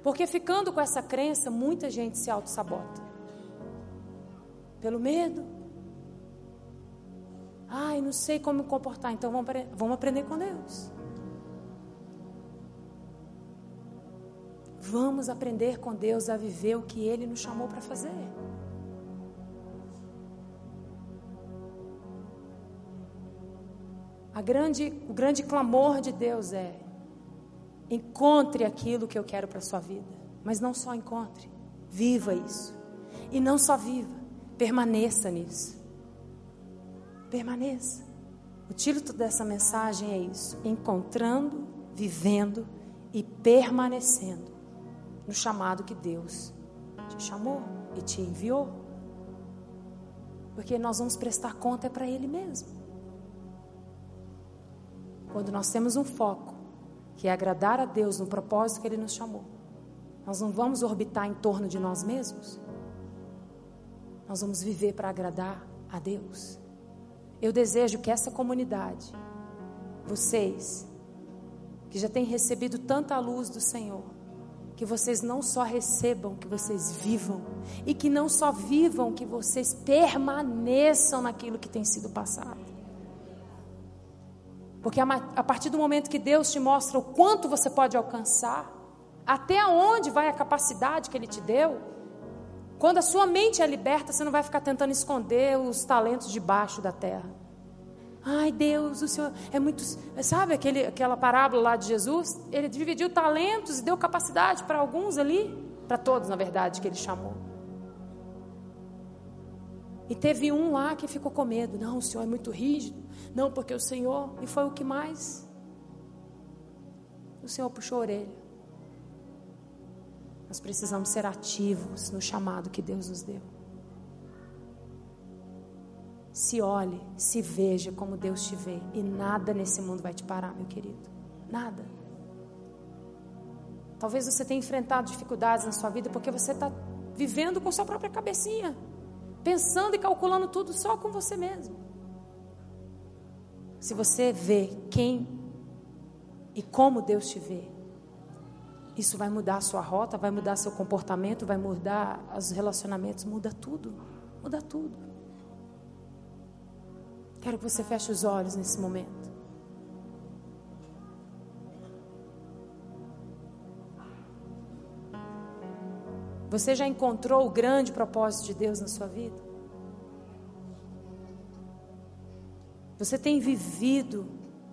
[SPEAKER 2] Porque ficando com essa crença, muita gente se auto-sabota. Pelo medo. Ai, não sei como me comportar, então vamos, vamos aprender com Deus. Vamos aprender com Deus a viver o que Ele nos chamou para fazer. Grande, o grande clamor de Deus é: encontre aquilo que eu quero para a sua vida. Mas não só encontre, viva isso. E não só viva, permaneça nisso. Permaneça. O título dessa mensagem é isso: encontrando, vivendo e permanecendo no chamado que Deus te chamou e te enviou. Porque nós vamos prestar conta é para Ele mesmo. Quando nós temos um foco, que é agradar a Deus no propósito que Ele nos chamou, nós não vamos orbitar em torno de nós mesmos. Nós vamos viver para agradar a Deus. Eu desejo que essa comunidade, vocês, que já têm recebido tanta luz do Senhor, que vocês não só recebam, que vocês vivam. E que não só vivam, que vocês permaneçam naquilo que tem sido passado. Porque a partir do momento que Deus te mostra o quanto você pode alcançar, até onde vai a capacidade que Ele te deu, quando a sua mente é liberta, você não vai ficar tentando esconder os talentos debaixo da terra. Ai, Deus, o Senhor é muito. Sabe aquele, aquela parábola lá de Jesus? Ele dividiu talentos e deu capacidade para alguns ali, para todos, na verdade, que ele chamou. E teve um lá que ficou com medo. Não, o Senhor é muito rígido. Não, porque o Senhor. E foi o que mais? O Senhor puxou a orelha. Nós precisamos ser ativos no chamado que Deus nos deu. Se olhe, se veja como Deus te vê. E nada nesse mundo vai te parar, meu querido. Nada. Talvez você tenha enfrentado dificuldades na sua vida porque você está vivendo com sua própria cabecinha, pensando e calculando tudo só com você mesmo. Se você vê quem e como Deus te vê, isso vai mudar a sua rota, vai mudar seu comportamento, vai mudar os relacionamentos, muda tudo, muda tudo. Quero que você feche os olhos nesse momento. Você já encontrou o grande propósito de Deus na sua vida? Você tem vivido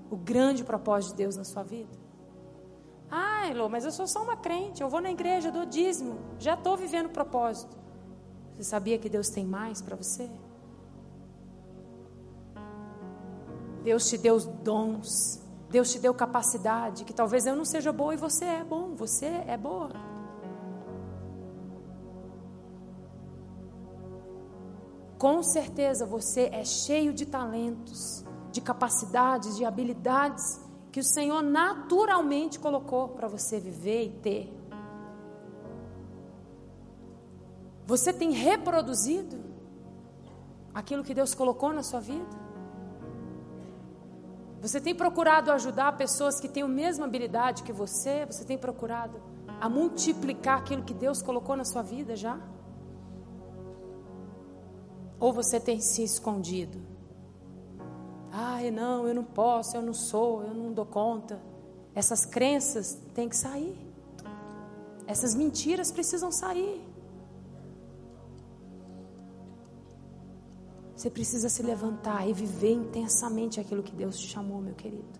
[SPEAKER 2] o grande propósito de Deus na sua vida? Ah, Elô, mas eu sou só uma crente, eu vou na igreja, dou dízimo, já estou vivendo o propósito. Você sabia que Deus tem mais para você? Deus te deu dons. Deus te deu capacidade que talvez eu não seja boa e você é bom, você é boa. Com certeza você é cheio de talentos, de capacidades, de habilidades que o Senhor naturalmente colocou para você viver e ter. Você tem reproduzido aquilo que Deus colocou na sua vida? Você tem procurado ajudar pessoas que têm a mesma habilidade que você? Você tem procurado a multiplicar aquilo que Deus colocou na sua vida já? Ou você tem se escondido? Ai, não, eu não posso, eu não sou, eu não dou conta. Essas crenças têm que sair. Essas mentiras precisam sair. Você precisa se levantar e viver intensamente aquilo que Deus te chamou, meu querido.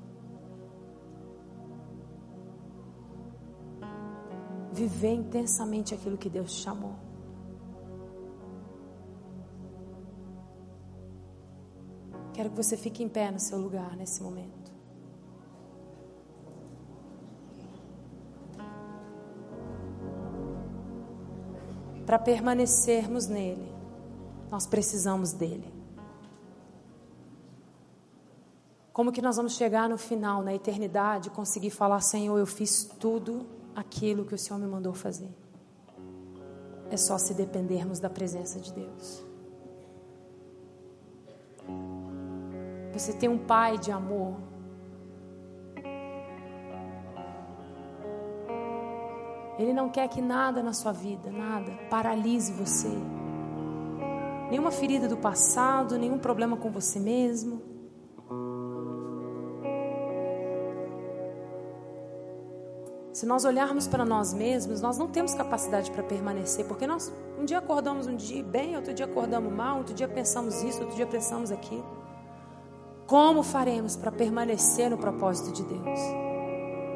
[SPEAKER 2] Viver intensamente aquilo que Deus te chamou. Quero que você fique em pé no seu lugar nesse momento. para permanecermos nele, nós precisamos dele. Como que nós vamos chegar no final, na eternidade, conseguir falar, Senhor, eu fiz tudo aquilo que o Senhor me mandou fazer? É só se dependermos da presença de Deus. Você tem um pai de amor. Ele não quer que nada na sua vida, nada, paralise você. Nenhuma ferida do passado, nenhum problema com você mesmo. Se nós olharmos para nós mesmos, nós não temos capacidade para permanecer, porque nós um dia acordamos um dia bem, outro dia acordamos mal, outro dia pensamos isso, outro dia pensamos aquilo. Como faremos para permanecer no propósito de Deus?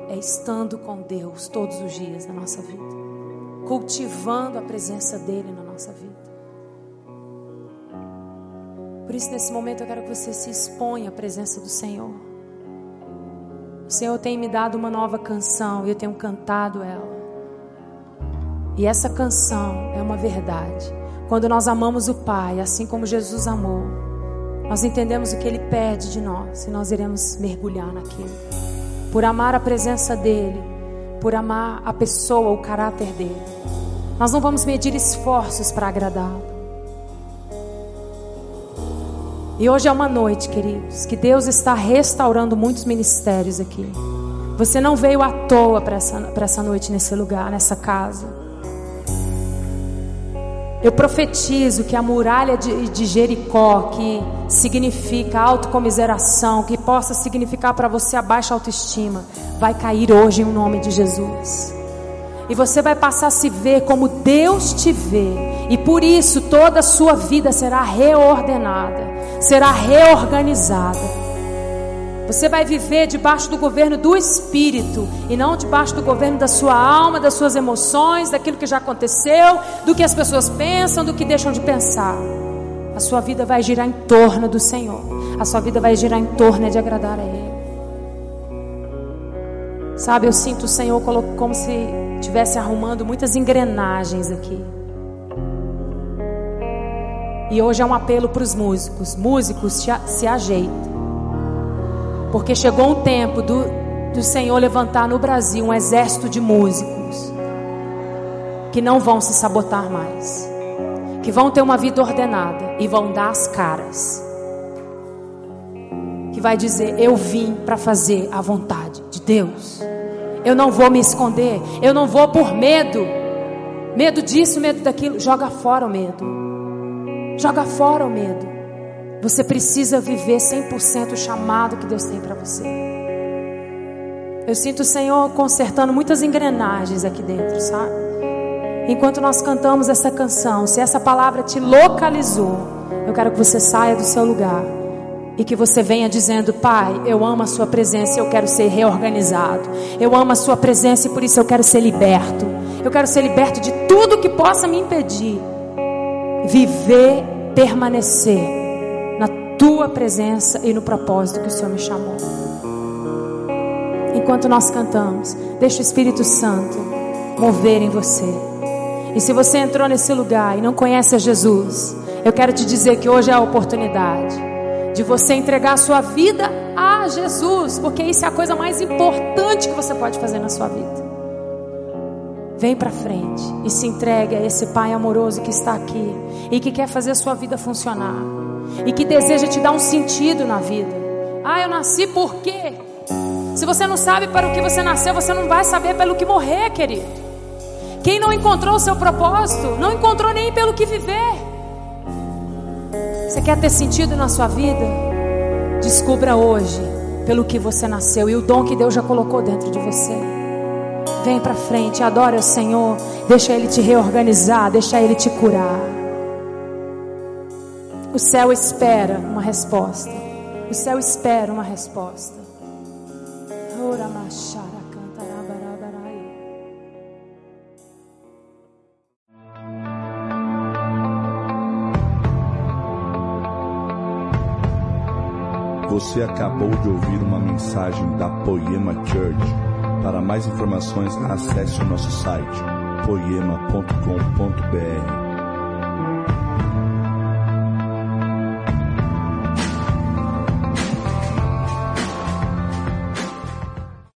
[SPEAKER 2] É estando com Deus todos os dias na nossa vida, cultivando a presença dEle na nossa vida. Por isso, nesse momento, eu quero que você se exponha à presença do Senhor. O Senhor tem me dado uma nova canção e eu tenho cantado ela. E essa canção é uma verdade. Quando nós amamos o Pai, assim como Jesus amou, nós entendemos o que Ele pede de nós e nós iremos mergulhar naquilo. Por amar a presença dEle, por amar a pessoa, o caráter dEle. Nós não vamos medir esforços para agradá-lo. E hoje é uma noite, queridos, que Deus está restaurando muitos ministérios aqui. Você não veio à toa para essa, essa noite nesse lugar, nessa casa. Eu profetizo que a muralha de, de Jericó, que significa autocomiseração, que possa significar para você a baixa autoestima, vai cair hoje em nome de Jesus. E você vai passar a se ver como Deus te vê. E por isso toda a sua vida será reordenada, será reorganizada. Você vai viver debaixo do governo do Espírito e não debaixo do governo da sua alma, das suas emoções, daquilo que já aconteceu, do que as pessoas pensam, do que deixam de pensar. A sua vida vai girar em torno do Senhor. A sua vida vai girar em torno de agradar a Ele. Sabe, eu sinto o Senhor como se estivesse arrumando muitas engrenagens aqui. E hoje é um apelo para os músicos: músicos, se ajeitem. Porque chegou um tempo do, do Senhor levantar no Brasil um exército de músicos que não vão se sabotar mais, que vão ter uma vida ordenada e vão dar as caras. Que vai dizer: Eu vim para fazer a vontade de Deus. Eu não vou me esconder. Eu não vou por medo. Medo disso, medo daquilo. Joga fora o medo. Joga fora o medo. Você precisa viver 100% o chamado que Deus tem para você. Eu sinto o Senhor consertando muitas engrenagens aqui dentro, sabe? Enquanto nós cantamos essa canção, se essa palavra te localizou, eu quero que você saia do seu lugar e que você venha dizendo: Pai, eu amo a Sua presença, eu quero ser reorganizado. Eu amo a Sua presença e por isso eu quero ser liberto. Eu quero ser liberto de tudo que possa me impedir. Viver, permanecer na Tua presença e no propósito que o Senhor me chamou. Enquanto nós cantamos, deixa o Espírito Santo mover em você. E se você entrou nesse lugar e não conhece a Jesus, eu quero te dizer que hoje é a oportunidade de você entregar a sua vida a Jesus, porque isso é a coisa mais importante que você pode fazer na sua vida. Vem para frente e se entregue a esse Pai amoroso que está aqui e que quer fazer a sua vida funcionar e que deseja te dar um sentido na vida. Ah, eu nasci por quê? Se você não sabe para o que você nasceu, você não vai saber pelo que morrer, querido. Quem não encontrou o seu propósito, não encontrou nem pelo que viver. Você quer ter sentido na sua vida? Descubra hoje pelo que você nasceu e o dom que Deus já colocou dentro de você. Vem para frente, adora o Senhor, deixa Ele te reorganizar, deixa Ele te curar. O céu espera uma resposta. O céu espera uma resposta.
[SPEAKER 1] Você acabou de ouvir uma mensagem da Poema Church. Para mais informações, acesse o nosso site apoiema.com.br